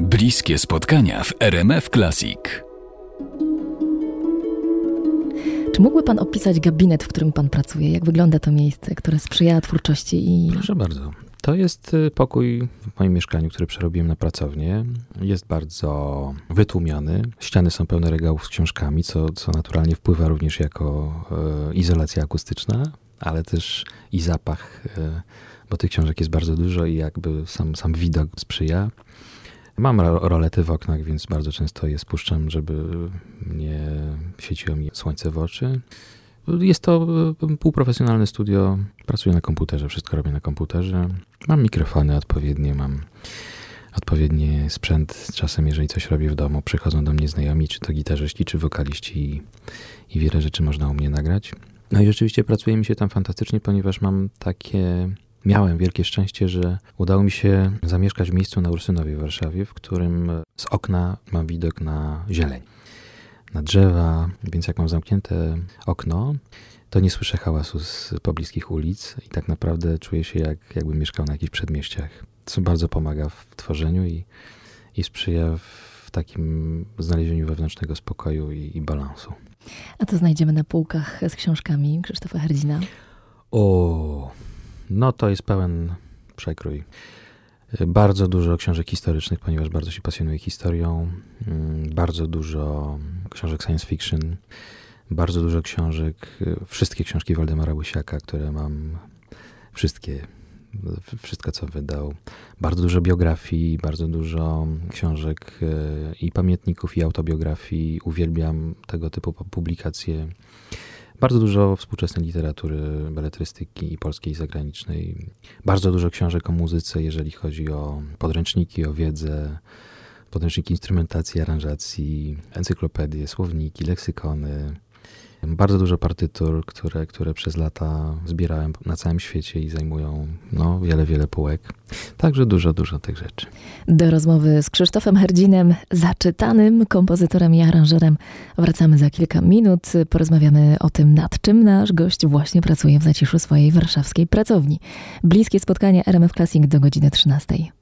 Bliskie spotkania w RMF Classic. Czy mógłby Pan opisać gabinet, w którym Pan pracuje? Jak wygląda to miejsce, które sprzyja twórczości i... Proszę bardzo. To jest y, pokój w moim mieszkaniu, który przerobiłem na pracownię. Jest bardzo wytłumiony. Ściany są pełne regałów z książkami, co, co naturalnie wpływa również jako e, izolacja akustyczna, ale też i zapach, e, bo tych książek jest bardzo dużo i jakby sam, sam widok sprzyja. Mam rolety w oknach, więc bardzo często je spuszczam, żeby nie świeciło mi słońce w oczy. Jest to e, półprofesjonalne studio. Pracuję na komputerze, wszystko robię na komputerze. Mam mikrofony odpowiednie, mam odpowiedni sprzęt. Czasem, jeżeli coś robię w domu, przychodzą do mnie znajomi, czy to gitarzyści, czy wokaliści i, i wiele rzeczy można u mnie nagrać. No i rzeczywiście pracuje mi się tam fantastycznie, ponieważ mam takie Miałem wielkie szczęście, że udało mi się zamieszkać w miejscu na Ursynowie w Warszawie, w którym z okna mam widok na zieleń, na drzewa, więc jak mam zamknięte okno, to nie słyszę hałasu z pobliskich ulic i tak naprawdę czuję się jak, jakbym mieszkał na jakichś przedmieściach, co bardzo pomaga w tworzeniu i, i sprzyja w takim znalezieniu wewnętrznego spokoju i, i balansu. A co znajdziemy na półkach z książkami Krzysztofa Herdzina? O, no to jest pełen przekrój. Bardzo dużo książek historycznych, ponieważ bardzo się pasjonuję historią. Mm, bardzo dużo książek science fiction. Bardzo dużo książek, wszystkie książki Waldemara Łysiaka, które mam, wszystkie, wszystko co wydał. Bardzo dużo biografii, bardzo dużo książek e, i pamiętników, i autobiografii. Uwielbiam tego typu publikacje. Bardzo dużo współczesnej literatury, beletrystyki i polskiej i zagranicznej. Bardzo dużo książek o muzyce, jeżeli chodzi o podręczniki, o wiedzę, podręczniki instrumentacji, aranżacji, encyklopedie, słowniki, leksykony. Bardzo dużo partytur, które, które przez lata zbierałem na całym świecie i zajmują no, wiele, wiele półek. Także dużo, dużo tych rzeczy. Do rozmowy z Krzysztofem Herdzinem, zaczytanym kompozytorem i aranżerem, wracamy za kilka minut. Porozmawiamy o tym, nad czym nasz gość właśnie pracuje w zaciszu swojej warszawskiej pracowni. Bliskie spotkanie RMF Classic do godziny 13.